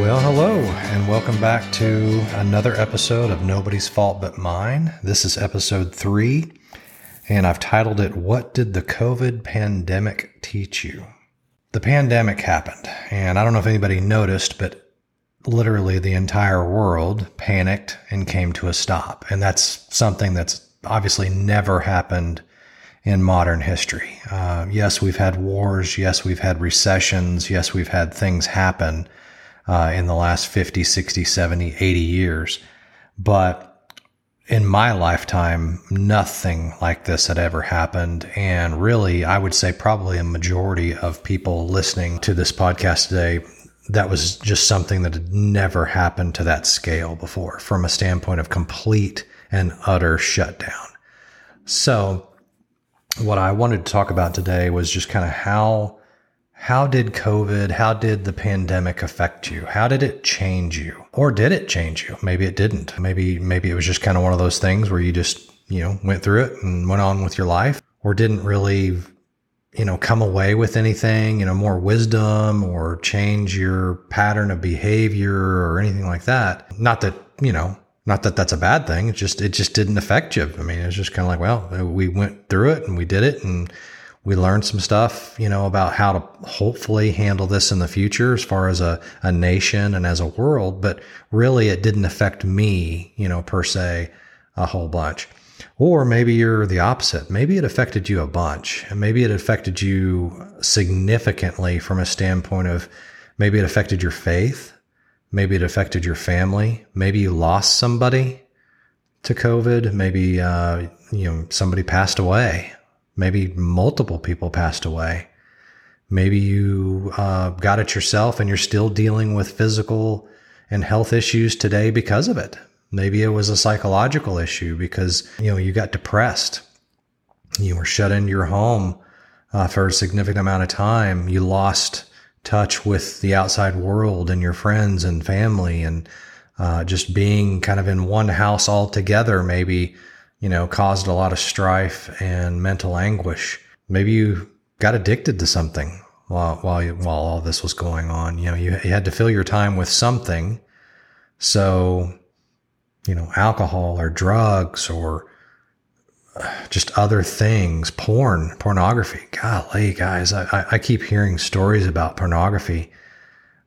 Well, hello, and welcome back to another episode of Nobody's Fault But Mine. This is episode three, and I've titled it, What Did the COVID Pandemic Teach You? The pandemic happened, and I don't know if anybody noticed, but literally the entire world panicked and came to a stop. And that's something that's obviously never happened in modern history. Uh, yes, we've had wars. Yes, we've had recessions. Yes, we've had things happen uh, in the last 50, 60, 70, 80 years. But in my lifetime, nothing like this had ever happened. And really, I would say probably a majority of people listening to this podcast today, that was just something that had never happened to that scale before from a standpoint of complete and utter shutdown. So, what I wanted to talk about today was just kind of how how did COVID, how did the pandemic affect you? How did it change you? Or did it change you? Maybe it didn't. Maybe, maybe it was just kind of one of those things where you just, you know, went through it and went on with your life or didn't really, you know, come away with anything, you know, more wisdom or change your pattern of behavior or anything like that. Not that, you know, not that that's a bad thing. It just, it just didn't affect you. I mean, it was just kind of like, well, uh, we went through it and we did it and, we learned some stuff, you know, about how to hopefully handle this in the future as far as a, a nation and as a world. But really, it didn't affect me, you know, per se, a whole bunch. Or maybe you're the opposite. Maybe it affected you a bunch and maybe it affected you significantly from a standpoint of maybe it affected your faith. Maybe it affected your family. Maybe you lost somebody to COVID. Maybe, uh, you know, somebody passed away Maybe multiple people passed away. Maybe you uh, got it yourself and you're still dealing with physical and health issues today because of it. Maybe it was a psychological issue because, you know, you got depressed. You were shut into your home uh, for a significant amount of time. You lost touch with the outside world and your friends and family and uh, just being kind of in one house all together maybe you know, caused a lot of strife and mental anguish. Maybe you got addicted to something while while you, while all this was going on. You know, you, you had to fill your time with something. So, you know, alcohol or drugs or just other things, porn, pornography. Golly, guys, I, I keep hearing stories about pornography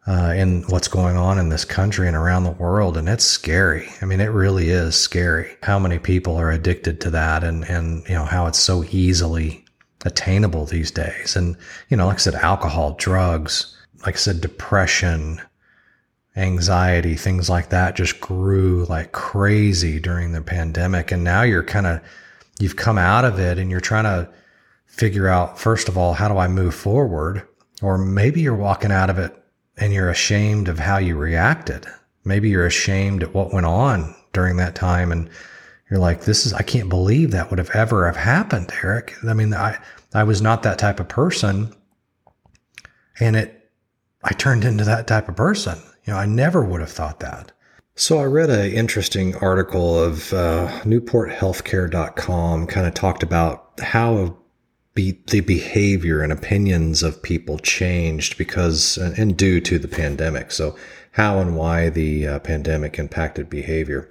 uh, in what's going on in this country and around the world. And it's scary. I mean, it really is scary how many people are addicted to that and, and, you know, how it's so easily attainable these days. And, you know, like I said, alcohol, drugs, like I said, depression, anxiety, things like that just grew like crazy during the pandemic. And now you're kind of, you've come out of it and you're trying to figure out, first of all, how do I move forward? Or maybe you're walking out of it and you're ashamed of how you reacted. Maybe you're ashamed at what went on during that time and you're like, this is, I can't believe that would have ever have happened, Eric. I mean, I, I was not that type of person. And it, I turned into that type of person. You know, I never would have thought that. So I read an interesting article of uh, newporthealthcare.com kind of talked about how be, the behavior and opinions of people changed because and due to the pandemic. So how and why the uh, pandemic impacted behavior.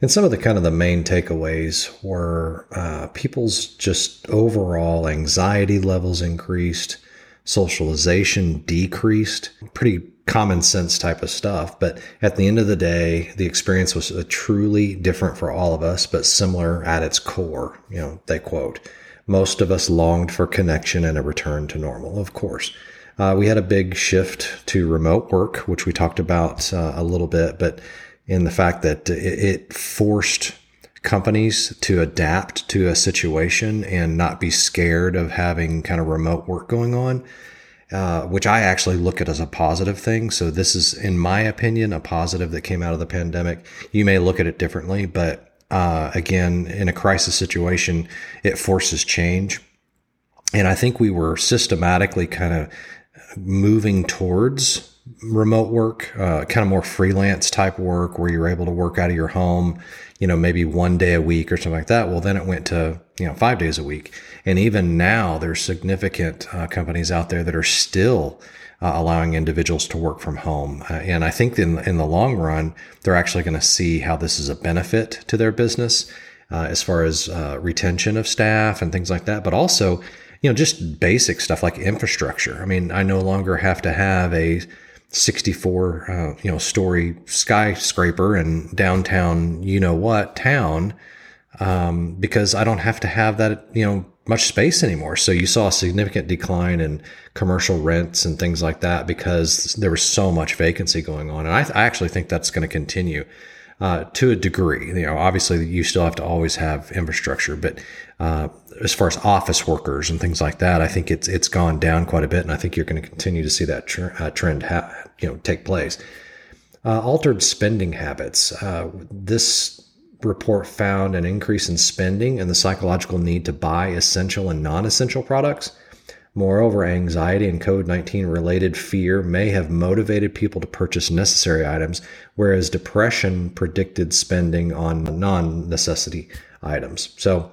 And some of the kind of the main takeaways were uh, people's just overall anxiety levels increased, socialization decreased, pretty common sense type of stuff. But at the end of the day, the experience was truly different for all of us, but similar at its core. You know, they quote most of us longed for connection and a return to normal, of course. Uh, we had a big shift to remote work, which we talked about uh, a little bit, but in the fact that it, it forced companies to adapt to a situation and not be scared of having kind of remote work going on, uh, which I actually look at as a positive thing. So this is, in my opinion, a positive that came out of the pandemic. You may look at it differently, but uh, again, in a crisis situation, it forces change. And I think we were systematically kind of moving towards remote work, uh, kind of more freelance type work where you're able to work out of your home, you know, maybe one day a week or something like that. Well, then it went to, you know, five days a week. And even now there's significant uh, companies out there that are still uh, allowing individuals to work from home. Uh, and I think in, in the long run, they're actually going to see how this is a benefit to their business uh, as far as uh, retention of staff and things like that, but also, you know, just basic stuff like infrastructure. I mean, I no longer have to have a 64 uh, you know story skyscraper in downtown you know what town um, because I don't have to have that you know much space anymore. So you saw a significant decline in commercial rents and things like that because there was so much vacancy going on, and I, th- I actually think that's going to continue. Uh, to a degree, you know, obviously you still have to always have infrastructure, but uh, as far as office workers and things like that, I think it's it's gone down quite a bit, and I think you're going to continue to see that tr- uh, trend ha- you know take place. Uh, altered spending habits. Uh, this report found an increase in spending and the psychological need to buy essential and non-essential products. Moreover, anxiety and COVID 19 related fear may have motivated people to purchase necessary items, whereas depression predicted spending on non necessity items. So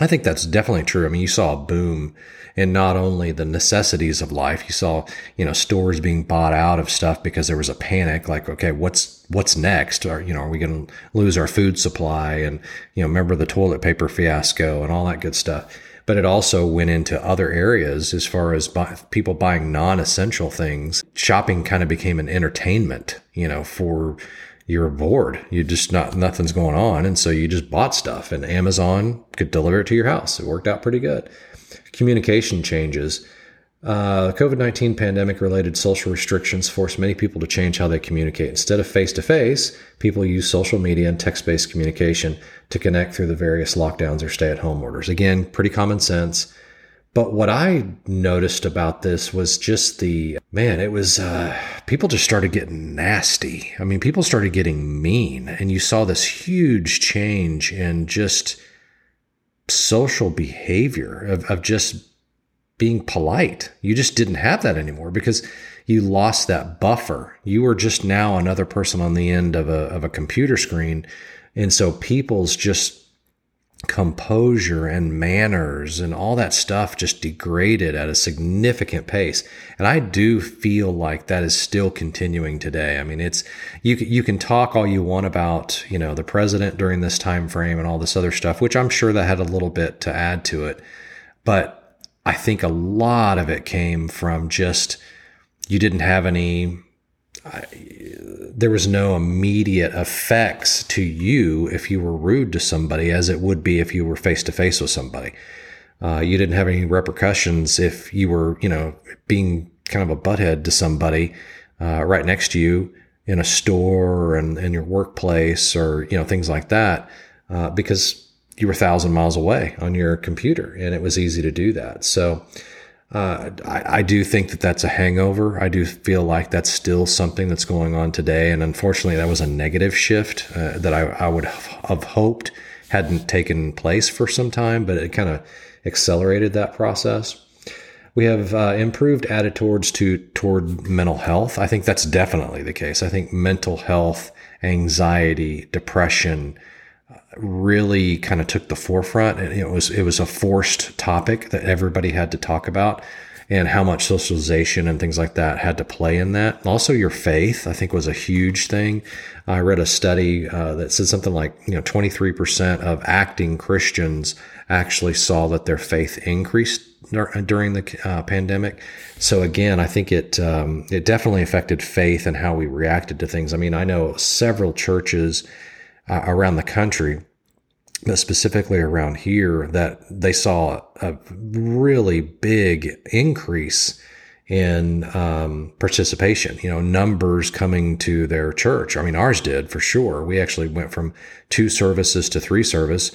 I think that's definitely true. I mean, you saw a boom in not only the necessities of life, you saw, you know, stores being bought out of stuff because there was a panic like, okay, what's, what's next? Or, you know, are we going to lose our food supply? And, you know, remember the toilet paper fiasco and all that good stuff. But it also went into other areas as far as buy, people buying non essential things. Shopping kind of became an entertainment, you know, for, you're bored. You just not nothing's going on, and so you just bought stuff, and Amazon could deliver it to your house. It worked out pretty good. Communication changes. Uh, COVID 19 pandemic related social restrictions forced many people to change how they communicate. Instead of face to face, people use social media and text based communication to connect through the various lockdowns or stay at home orders. Again, pretty common sense. But what I noticed about this was just the man, it was, uh, people just started getting nasty. I mean, people started getting mean, and you saw this huge change in just social behavior of, of just being polite. You just didn't have that anymore because you lost that buffer. You were just now another person on the end of a, of a computer screen. And so people's just composure and manners and all that stuff just degraded at a significant pace and i do feel like that is still continuing today i mean it's you you can talk all you want about you know the president during this time frame and all this other stuff which i'm sure that had a little bit to add to it but i think a lot of it came from just you didn't have any there was no immediate effects to you if you were rude to somebody as it would be if you were face to face with somebody. Uh, you didn't have any repercussions if you were, you know, being kind of a butthead to somebody uh, right next to you in a store and in your workplace or, you know, things like that, uh, because you were a thousand miles away on your computer and it was easy to do that. So, uh, I, I, do think that that's a hangover. I do feel like that's still something that's going on today. And unfortunately, that was a negative shift uh, that I, I, would have hoped hadn't taken place for some time, but it kind of accelerated that process. We have uh, improved attitudes to toward mental health. I think that's definitely the case. I think mental health, anxiety, depression, really kind of took the forefront and it was it was a forced topic that everybody had to talk about and how much socialization and things like that had to play in that. Also, your faith, I think, was a huge thing. I read a study uh, that said something like, you know, 23% of acting Christians actually saw that their faith increased during the uh, pandemic. So again, I think it um, it definitely affected faith and how we reacted to things. I mean, I know several churches uh, around the country, but specifically around here, that they saw a really big increase in um, participation. You know, numbers coming to their church. I mean, ours did for sure. We actually went from two services to three service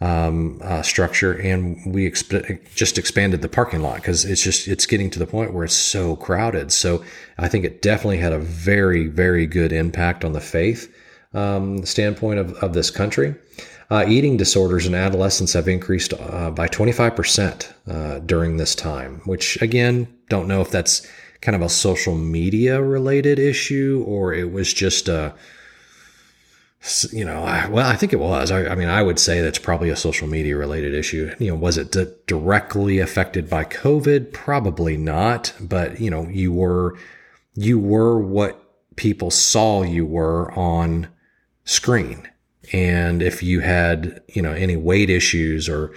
um, uh, structure, and we exp- just expanded the parking lot because it's just it's getting to the point where it's so crowded. So I think it definitely had a very very good impact on the faith um, standpoint of, of this country. Uh, eating disorders in adolescents have increased uh, by 25% uh, during this time, which again, don't know if that's kind of a social media related issue or it was just a you know, I, well, I think it was. I, I, mean, I would say that's probably a social media related issue. You know, was it d- directly affected by COVID? Probably not. But you know, you were you were what people saw you were on screen, and if you had you know any weight issues or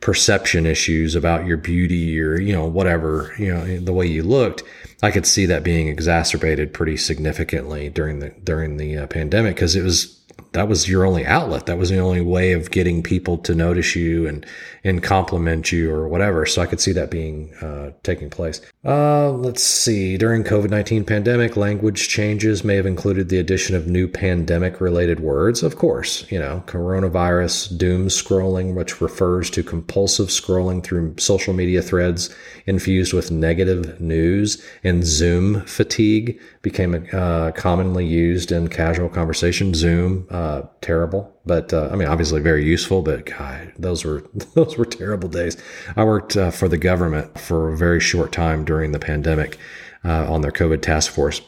perception issues about your beauty or you know whatever you know the way you looked i could see that being exacerbated pretty significantly during the during the uh, pandemic because it was that was your only outlet. That was the only way of getting people to notice you and and compliment you or whatever. So I could see that being uh, taking place. Uh, let's see. During COVID nineteen pandemic, language changes may have included the addition of new pandemic related words. Of course, you know, coronavirus, doom scrolling, which refers to compulsive scrolling through social media threads infused with negative news, and Zoom fatigue became uh, commonly used in casual conversation. Zoom, uh, terrible, but uh, I mean, obviously very useful. But God, those were those were terrible days. I worked uh, for the government for a very short time during the pandemic uh, on their COVID task force.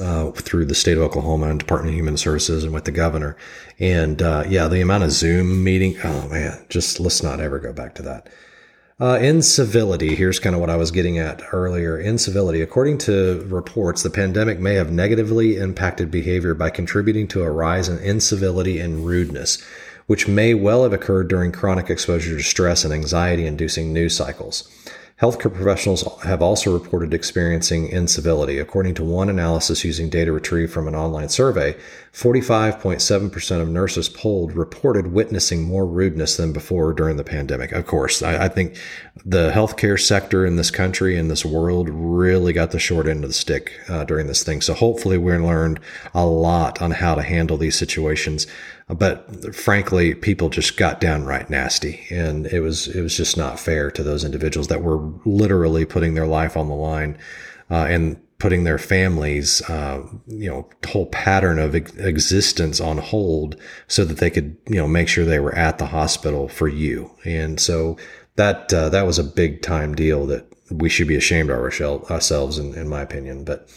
Uh, through the state of Oklahoma and Department of Human Services and with the governor. And yeah, the amount of Zoom meeting, oh man, just let's not ever go back to that. Uh, incivility. Here's kind of what I was getting at earlier. Incivility. According to reports, the pandemic may have negatively impacted behavior by contributing to a rise in incivility and rudeness, which may well have occurred during chronic exposure to stress and anxiety inducing news cycles. Healthcare professionals have also reported experiencing incivility. According to one analysis using data retrieved from an online survey, 45.7% of nurses polled reported witnessing more rudeness than before during the pandemic. Of course, I, I think the healthcare sector in this country and this world really got the short end of the stick uh, during this thing. So hopefully we learned a lot on how to handle these situations but frankly, people just got downright nasty, and it was it was just not fair to those individuals that were literally putting their life on the line uh, and putting their families, uh, you know, whole pattern of ex- existence on hold so that they could, you know, make sure they were at the hospital for you. And so that uh, that was a big time deal that we should be ashamed of ourselves, in, in my opinion. But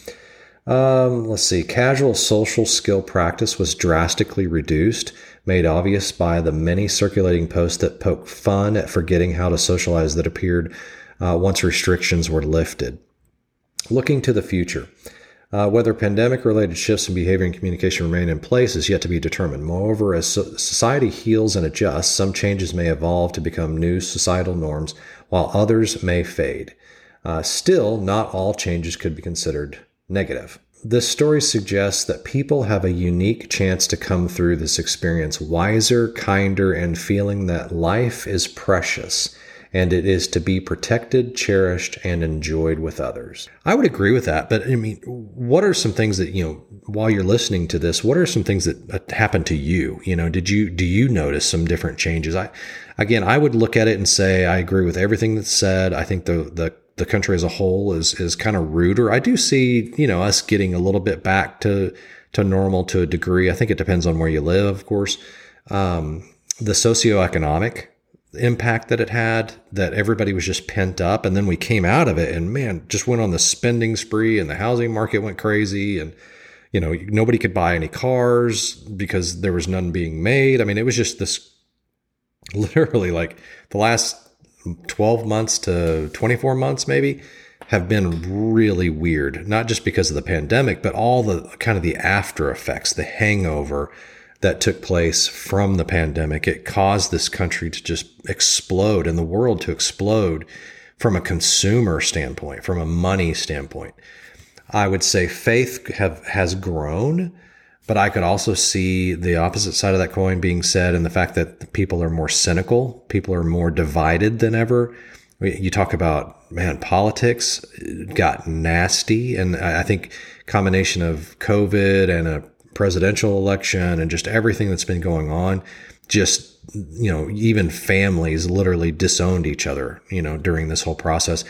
um, let's see. Casual social skill practice was drastically reduced, made obvious by the many circulating posts that poke fun at forgetting how to socialize that appeared uh, once restrictions were lifted. Looking to the future. Uh, whether pandemic related shifts in behavior and communication remain in place is yet to be determined. Moreover, as society heals and adjusts, some changes may evolve to become new societal norms, while others may fade. Uh, still, not all changes could be considered negative. This story suggests that people have a unique chance to come through this experience wiser, kinder, and feeling that life is precious and it is to be protected, cherished, and enjoyed with others. I would agree with that, but I mean, what are some things that, you know, while you're listening to this, what are some things that uh, happened to you? You know, did you, do you notice some different changes? I, again, I would look at it and say, I agree with everything that's said. I think the, the the country as a whole is is kind of ruder. I do see, you know, us getting a little bit back to to normal to a degree. I think it depends on where you live, of course. Um, the socioeconomic impact that it had, that everybody was just pent up, and then we came out of it, and man, just went on the spending spree, and the housing market went crazy, and you know, nobody could buy any cars because there was none being made. I mean, it was just this literally like the last 12 months to 24 months maybe have been really weird not just because of the pandemic but all the kind of the after effects the hangover that took place from the pandemic. It caused this country to just explode and the world to explode from a consumer standpoint from a money standpoint. I would say faith have has grown but I could also see the opposite side of that coin being said and the fact that people are more cynical, people are more divided than ever. You talk about, man, politics got nasty. And I think combination of COVID and a presidential election and just everything that's been going on, just, you know, even families literally disowned each other, you know, during this whole process.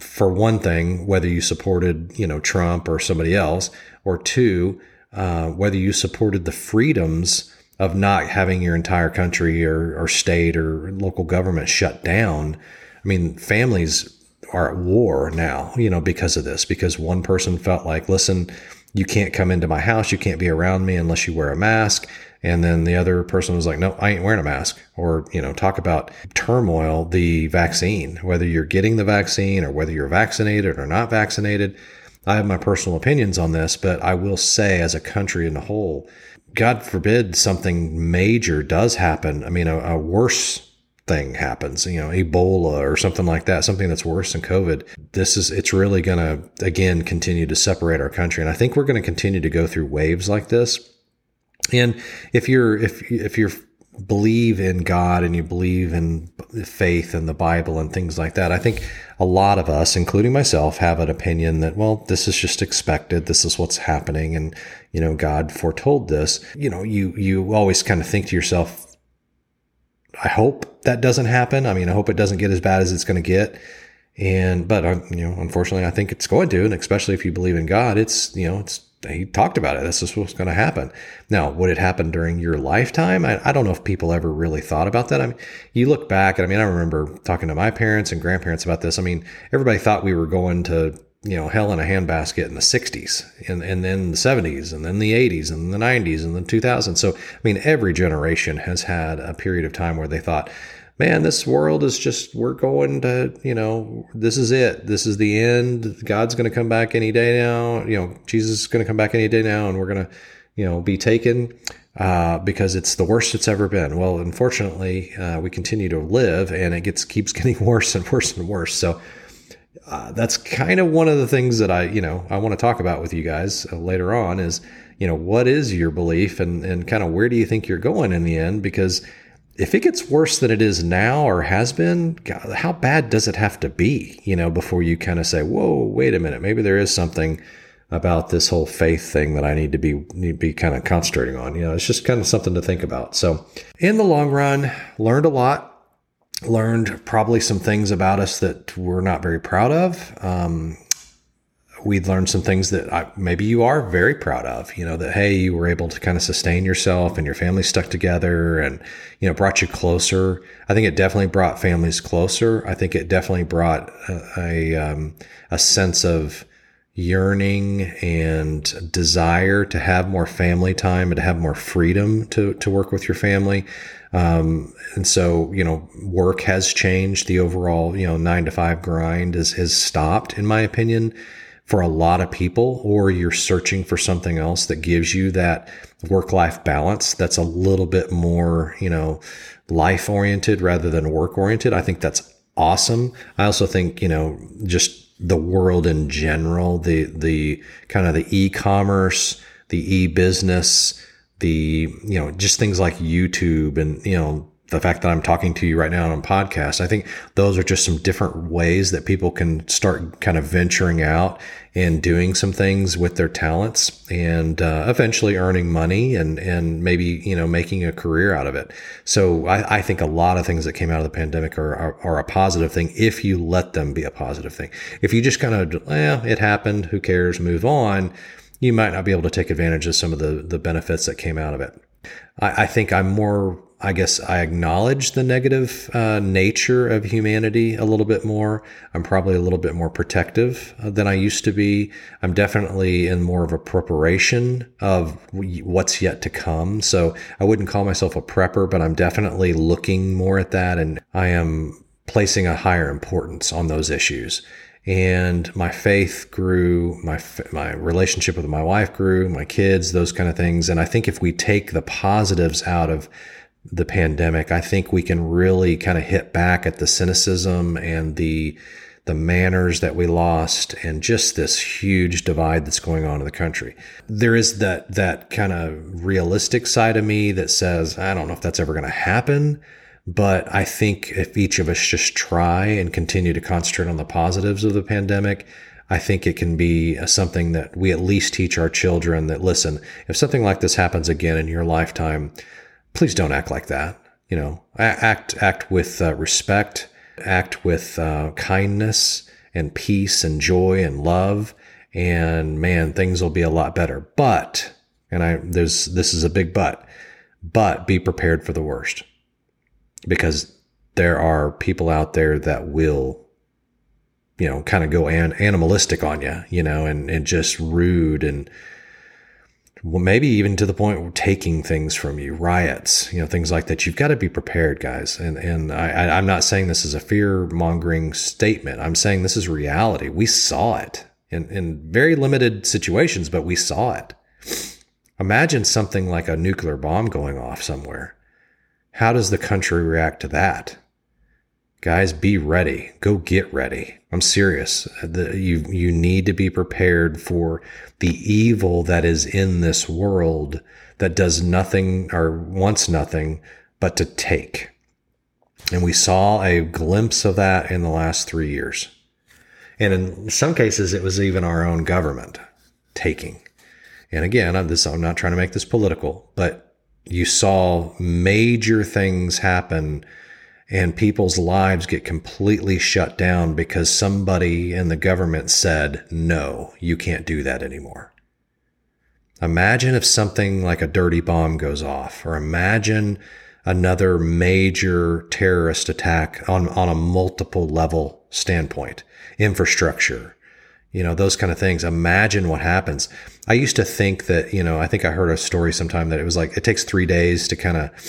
For one thing, whether you supported, you know, Trump or somebody else, or two, uh, whether you supported the freedoms of not having your entire country or, or state or local government shut down. I mean, families are at war now, you know, because of this, because one person felt like, listen, you can't come into my house. You can't be around me unless you wear a mask. And then the other person was like, no, I ain't wearing a mask. Or, you know, talk about turmoil, the vaccine, whether you're getting the vaccine or whether you're vaccinated or not vaccinated. I have my personal opinions on this, but I will say as a country in a whole, God forbid something major does happen. I mean, a, a worse thing happens, you know, Ebola or something like that, something that's worse than COVID. This is, it's really going to, again, continue to separate our country. And I think we're going to continue to go through waves like this. And if you're, if, if you're, believe in God and you believe in faith and the Bible and things like that, I think a lot of us, including myself, have an opinion that, well, this is just expected. This is what's happening. And, you know, God foretold this. You know, you, you always kind of think to yourself, I hope that doesn't happen. I mean, I hope it doesn't get as bad as it's going to get. And, but, uh, you know, unfortunately, I think it's going to. And especially if you believe in God, it's, you know, it's, he talked about it. This is what's going to happen. Now, would it happen during your lifetime? I, I, don't know if people ever really thought about that. I mean, you look back, and I mean, I remember talking to my parents and grandparents about this. I mean, everybody thought we were going to you know, hell in a handbasket in the 60s and, and then the 70s and then the 80s and the 90s and the 2000s. So, I mean, every generation has had a period of time where they thought, man, this world is just, we're going to, you know, this is it. This is the end. God's going to come back any day now. You know, Jesus is going to come back any day now and we're going to, you know, be taken uh, because it's the worst it's ever been. Well, unfortunately, uh, we continue to live and it gets keeps getting worse and worse and worse. So, uh, that's kind of one of the things that I, you know, I want to talk about with you guys uh, later on is, you know, what is your belief and, and kind of where do you think you're going in the end? Because if it gets worse than it is now or has been, God, how bad does it have to be, you know, before you kind of say, whoa, wait a minute, maybe there is something about this whole faith thing that I need to be need to be kind of concentrating on. You know, it's just kind of something to think about. So, in the long run, learned a lot learned probably some things about us that we're not very proud of. Um, we learned some things that I, maybe you are very proud of, you know, that, hey, you were able to kind of sustain yourself and your family stuck together and, you know, brought you closer. I think it definitely brought families closer. I think it definitely brought a, a, um, a sense of yearning and desire to have more family time and to have more freedom to, to work with your family. Um, and so, you know, work has changed. The overall, you know, nine to five grind is, has stopped, in my opinion, for a lot of people, or you're searching for something else that gives you that work life balance that's a little bit more, you know, life oriented rather than work oriented. I think that's awesome. I also think, you know, just the world in general, the, the kind of the e-commerce, the e-business, the you know just things like YouTube and you know the fact that I'm talking to you right now on a podcast. I think those are just some different ways that people can start kind of venturing out and doing some things with their talents and uh, eventually earning money and and maybe you know making a career out of it. So I, I think a lot of things that came out of the pandemic are, are, are a positive thing if you let them be a positive thing. If you just kind of well, it happened, who cares, move on you might not be able to take advantage of some of the, the benefits that came out of it. I, I think I'm more, I guess I acknowledge the negative uh, nature of humanity a little bit more. I'm probably a little bit more protective uh, than I used to be. I'm definitely in more of a preparation of what's yet to come. So I wouldn't call myself a prepper, but I'm definitely looking more at that and I am placing a higher importance on those issues and my faith grew my my relationship with my wife grew my kids those kind of things and i think if we take the positives out of the pandemic i think we can really kind of hit back at the cynicism and the the manners that we lost and just this huge divide that's going on in the country. There is that that kind of realistic side of me that says i don't know if that's ever going to happen but I think if each of us just try and continue to concentrate on the positives of the pandemic, I think it can be uh, something that we at least teach our children that listen, if something like this happens again in your lifetime, please don't act like that. You know, act act with uh, respect, act with uh, kindness and peace and joy and love, and man, things will be a lot better. But, and I there's this is a big but, but be prepared for the worst because there are people out there that will you know, kind of go an- animalistic on you, you know, and, and just rude and well, maybe even to the point of taking things from you, riots, you know, things like that. You've got to be prepared, guys. And and I, I'm not saying this is a fear mongering statement. I'm saying this is reality. We saw it in, in very limited situations, but we saw it. Imagine something like a nuclear bomb going off somewhere. How does the country react to that? Guys, be ready. Go get ready. I'm serious. The, you you need to be prepared for the evil that is in this world that does nothing or wants nothing but to take. And we saw a glimpse of that in the last 3 years. And in some cases it was even our own government taking. And again, I'm this I'm not trying to make this political, but you saw major things happen and people's lives get completely shut down because somebody in the government said, no, you can't do that anymore. Imagine if something like a dirty bomb goes off, or imagine another major terrorist attack on, on a multiple level standpoint, infrastructure, you know, those kind of things. Imagine what happens. I used to think that, you know, I think I heard a story sometime that it was like it takes three days to kind of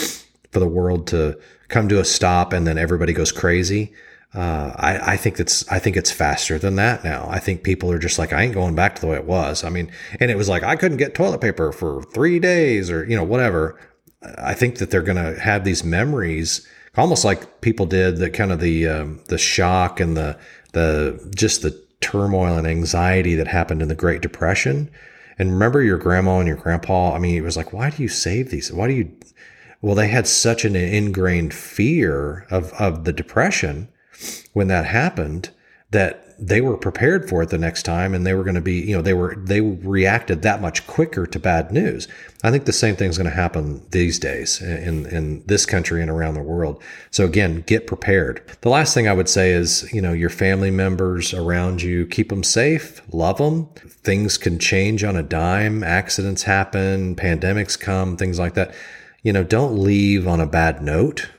for the world to come to a stop and then everybody goes crazy. Uh, I, I think it's I think it's faster than that now. I think people are just like I ain't going back to the way it was. I mean, and it was like I couldn't get toilet paper for three days or you know whatever. I think that they're to have these memories, almost like people did the kind of the um, the shock and the the just the turmoil and anxiety that happened in the Great Depression. And remember your grandma and your grandpa. I mean, it was like, why do you save these? Why do you well, they had such an ingrained fear of, of the depression when that happened that they were prepared for it the next time and they were going to be, you know, they were, they reacted that much quicker to bad news. I think the same thing is going to happen these days in, in this country and around the world. So again, get prepared. The last thing I would say is, you know, your family members around you, keep them safe, love them. Things can change on a dime. Accidents happen, pandemics come, things like that you know, don't leave on a bad note.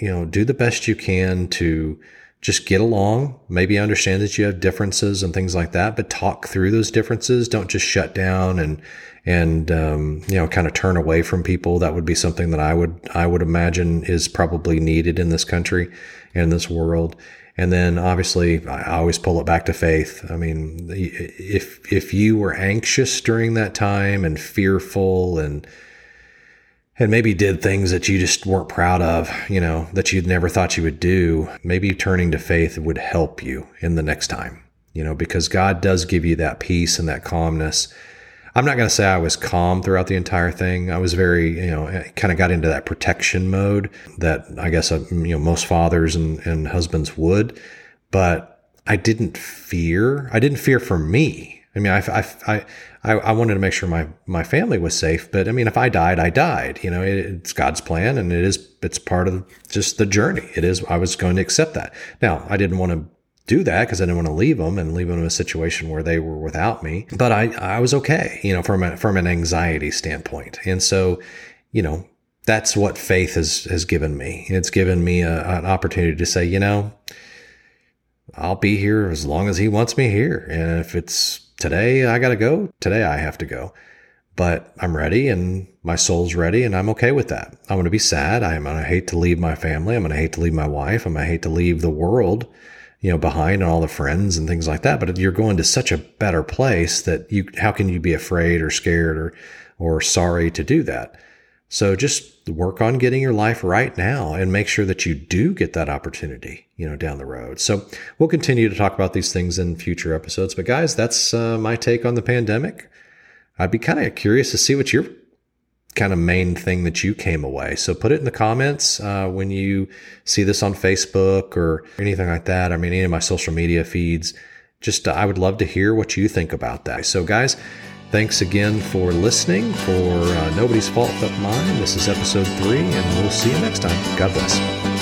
You know, do the best you can to just get along. Maybe understand that you have differences and things like that, but talk through those differences. Don't just shut down and and um, you know kind of turn away from people. That would be something that I would I would imagine is probably needed in this country and this world. And then obviously I always pull it back to faith. I mean, if if you were anxious during that time and fearful and and maybe did things that you just weren't proud of, you know, that you'd never thought you would do, maybe turning to faith would help you in the next time, you know, because God does give you that peace and that calmness. I'm not going to say I was calm throughout the entire thing. I was very, you know, kind of got into that protection mode that I guess, uh, you know, most fathers and, and husbands would, but I didn't fear. I didn't fear for me. I mean, I, I, I, I, I, wanted to make sure my my family was safe. But I mean, if I died, I died. You know, it, it's God's plan, and it is it's part of just the journey. It is. I was going to accept that. Now, I didn't want to do that because I didn't want to leave them and leave them in a situation where they were without me. But I I was okay. You know, from a, from an anxiety standpoint, and so you know that's what faith has has given me. It's given me a, an opportunity to say, you know. I'll be here as long as he wants me here. And if it's today I got to go. Today I have to go. But I'm ready and my soul's ready and I'm okay with that. I'm going to be sad. I'm going to hate to leave my family. I'm going to hate to leave my wife. I'm going to hate to leave the world, you know, behind and all the friends and things like that. But you're going to such a better place that you, how can you be afraid or scared or, or sorry to do that? So just work on getting your life right now and make sure that you do get that opportunity, you know, down the road. So we'll continue to talk about these things in future episodes. But guys, that's uh, my take on the pandemic. I'd be kind of curious to see what your kind of main thing that you came away. So put it in the comments uh, when you see this on Facebook or anything like that. I mean, any of my social media feeds. Just uh, I would love to hear what you think about that. So guys. Thanks again for listening for uh, Nobody's Fault But Mine. This is episode three, and we'll see you next time. God bless.